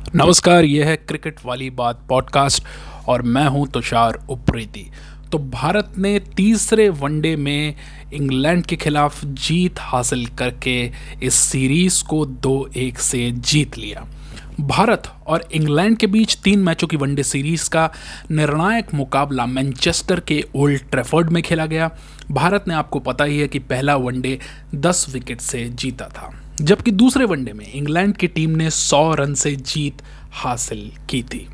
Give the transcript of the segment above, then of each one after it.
नमस्कार यह है क्रिकेट वाली बात पॉडकास्ट और मैं हूँ तुषार उप्रेती। तो भारत ने तीसरे वनडे में इंग्लैंड के खिलाफ जीत हासिल करके इस सीरीज़ को दो एक से जीत लिया। भारत और इंग्लैंड के बीच तीन मैचों की वनडे सीरीज़ का निर्णायक मुकाबला मैनचेस्टर के ओल्ड ट्रेफर्ड में खेला गया। भारत ने आपको पता ही है कि पहला वनडे 10 विकेट से जीता था। जबकि दूसरे वनडे में इंग्लैंड की टीम ने 100 रन से जीत हासिल की थी।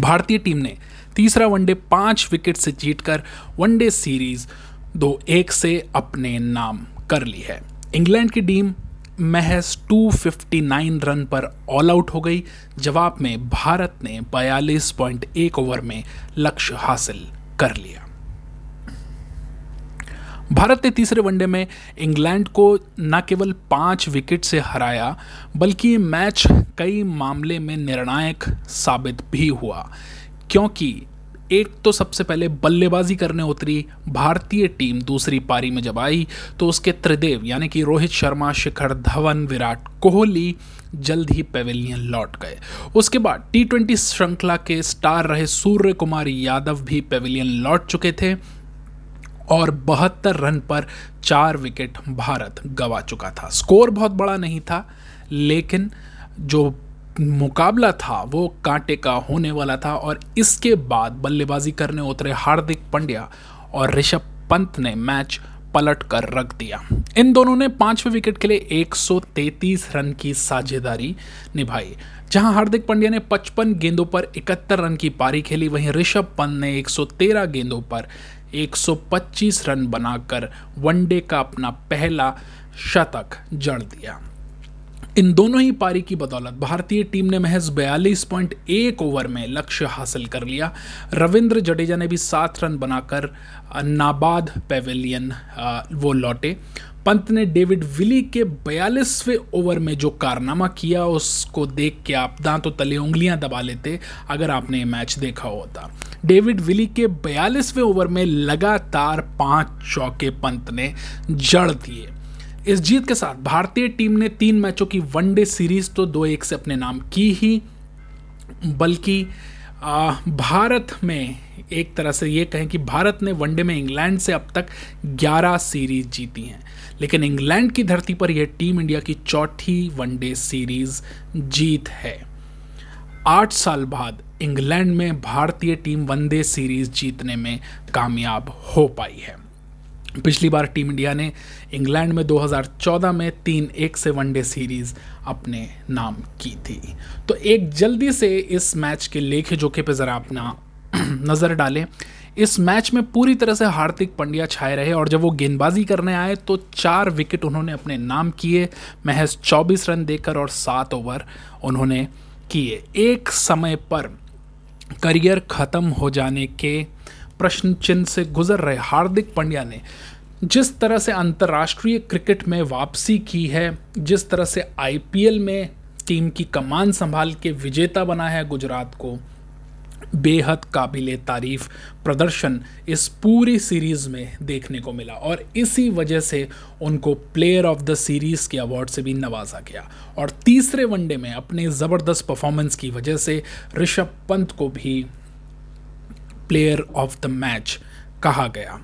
भारतीय टीम ने तीसरा वनडे पाँच विकेट से जीतकर वनडे सीरीज़ दो एक से अपने नाम कर ली है। इंग्लैंड की टीम महज 259 रन पर ऑल आउट हो गई। जवाब में भारत ने 42.1 ओवर में लक्ष्य हासिल कर लिया। भारत ने तीसरे वनडे में इंग्लैंड को न केवल पाँच विकेट से हराया, बल्कि मैच कई मामले में निर्णायक साबित भी हुआ। क्योंकि एक तो सबसे पहले बल्लेबाजी करने उतरी भारतीय टीम दूसरी पारी में जब आई तो उसके त्रिदेव, यानी कि रोहित शर्मा, शिखर धवन, विराट कोहली जल्द ही पेविलियन लौट गए। उसके बाद टी ट्वेंटी श्रृंखला के स्टार रहे सूर्य कुमार यादव भी पेविलियन लौट चुके थे और बहत्तर रन पर चार विकेट भारत गवा चुका था। स्कोर बहुत बड़ा नहीं था, लेकिन जो मुकाबला था, वो कांटे का होने वाला था और इसके बाद बल्लेबाजी करने उतरे हार्दिक पंड्या और ऋषभ पंत ने मैच पलट कर रख दिया। इन दोनों ने पाँचवें विकेट के लिए 133 रन की साझेदारी निभाई, जहाँ हार्दिक पांड्या ने 55 गेंदों पर 71 रन की पारी खेली। वहीं ऋषभ पंत ने 113 गेंदों पर 125 रन बनाकर वनडे का अपना पहला शतक जड़ दिया। इन दोनों ही पारी की बदौलत भारतीय टीम ने महज बयालीस पॉइंट एक ओवर में लक्ष्य हासिल कर लिया। रविंद्र जडेजा ने भी सात रन बनाकर नाबाद पेविलियन वो लौटे। पंत ने डेविड विली के बयालीसवें ओवर में जो कारनामा किया, उसको देख के आप दांतों तले उंगलियाँ दबा लेते, अगर आपने ये मैच देखा होता। डेविड विली के बयालीसवें ओवर में लगातार पाँच चौके पंत ने जड़ दिए। इस जीत के साथ भारतीय टीम ने तीन मैचों की वनडे सीरीज़ तो दो एक से अपने नाम की ही, बल्कि भारत में एक तरह से ये कहें कि भारत ने वनडे में इंग्लैंड से अब तक 11 सीरीज़ जीती हैं। लेकिन इंग्लैंड की धरती पर यह टीम इंडिया की चौथी वनडे सीरीज़ जीत है। आठ साल बाद इंग्लैंड में भारतीय टीम वनडे सीरीज़ जीतने में कामयाब हो पाई है। पिछली बार टीम इंडिया ने इंग्लैंड में 2014 में तीन एक से वनडे सीरीज़ अपने नाम की थी। तो एक जल्दी से इस मैच के लेखे जोखे पे ज़रा अपना नज़र डालें। इस मैच में पूरी तरह से हार्दिक पंड्या छाए रहे और जब वो गेंदबाजी करने आए तो चार विकेट उन्होंने अपने नाम किए, महज 24 रन देकर और सात ओवर उन्होंने किए। एक समय पर करियर ख़त्म हो जाने के प्रश्न चिन्ह से गुजर रहे हार्दिक पंड्या ने, जिस तरह से अंतर्राष्ट्रीय क्रिकेट में वापसी की है, जिस तरह से आईपीएल में टीम की कमान संभाल के विजेता बना है गुजरात को, बेहद काबिल तारीफ़ प्रदर्शन इस पूरी सीरीज़ में देखने को मिला और इसी वजह से उनको प्लेयर ऑफ़ द सीरीज़ के अवार्ड से भी नवाजा गया। और तीसरे वनडे में अपने ज़बरदस्त परफॉर्मेंस की वजह से ऋषभ पंत को भी प्लेयर ऑफ़ द मैच कहा गया।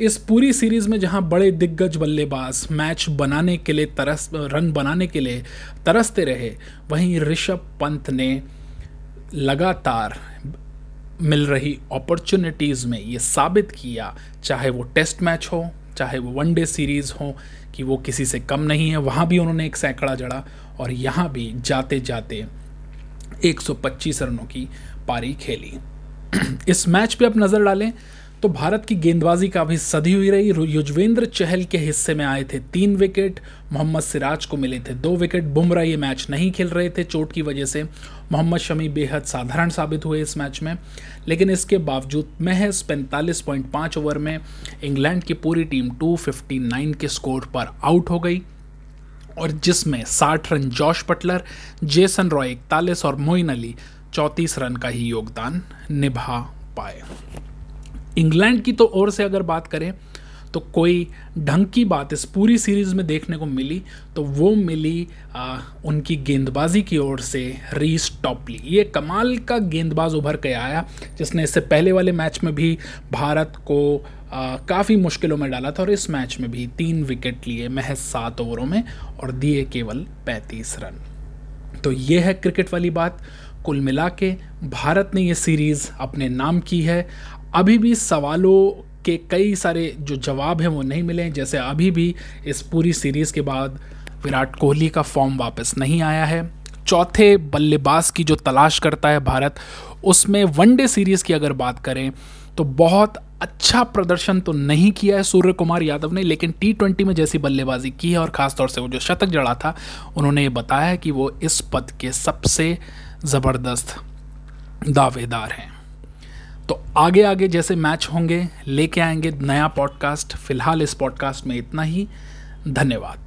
इस पूरी सीरीज़ में जहाँ बड़े दिग्गज बल्लेबाज मैच बनाने के लिए तरस, रन बनाने के लिए तरसते रहे, वहीं ऋषभ पंत ने लगातार मिल रही अपॉर्चुनिटीज़ में ये साबित किया, चाहे वो टेस्ट मैच हो, चाहे वो वनडे सीरीज़ हो, कि वो किसी से कम नहीं है, वहाँ भी उन्होंने एक सैकड़ा जड़ा और यहाँ भी जाते जाते 125 रनों की पारी खेली। इस मैच पे आप नज़र डालें तो भारत की गेंदबाजी काफ़ी सदी हुई रही। युजवेंद्र चहल के हिस्से में आए थे तीन विकेट, मोहम्मद सिराज को मिले थे दो विकेट। बुमराह ये मैच नहीं खेल रहे थे, चोट की वजह से। मोहम्मद शमी बेहद साधारण साबित हुए इस मैच में। लेकिन इसके बावजूद महज पैंतालीस पॉइंट पाँच ओवर में इंग्लैंड की पूरी टीम 259 के स्कोर पर आउट हो गई। और जिसमें 60 run Jos Buttler, Jason Roy इकतालीस और मोइन अली चौंतीस रन का ही योगदान निभा पाए। इंग्लैंड की तो ओर से अगर बात करें तो कोई ढंग की बात इस पूरी सीरीज़ में देखने को मिली तो वो मिली आ, उनकी गेंदबाजी की ओर से रीस टॉपली। ये कमाल का गेंदबाज उभर के आया जिसने इससे पहले वाले मैच में भी भारत को काफ़ी मुश्किलों में डाला था और इस मैच में भी तीन विकेट लिए महज सात ओवरों में और दिए केवल पैंतीस रन। तो ये है क्रिकेट वाली बात। कुल मिला के भारत ने ये सीरीज़ अपने नाम की है। अभी भी सवालों के कई सारे जो जवाब हैं वो नहीं मिले जैसे अभी भी इस पूरी सीरीज़ के बाद विराट कोहली का फॉर्म वापस नहीं आया है। चौथे बल्लेबाज की जो तलाश करता है भारत, उसमें वनडे सीरीज़ की अगर बात करें तो बहुत अच्छा प्रदर्शन तो नहीं किया है सूर्य कुमार यादव ने, लेकिन टी ट्वेंटी में जैसी बल्लेबाजी की है और ख़ासतौर से वो जो शतक जड़ा था, उन्होंने ये बताया कि वो इस पद के सबसे ज़बरदस्त दावेदार हैं। तो आगे आगे जैसे मैच होंगे, लेके आएँगे नया पॉडकास्ट फ़िलहाल इस पॉडकास्ट में इतना ही। धन्यवाद।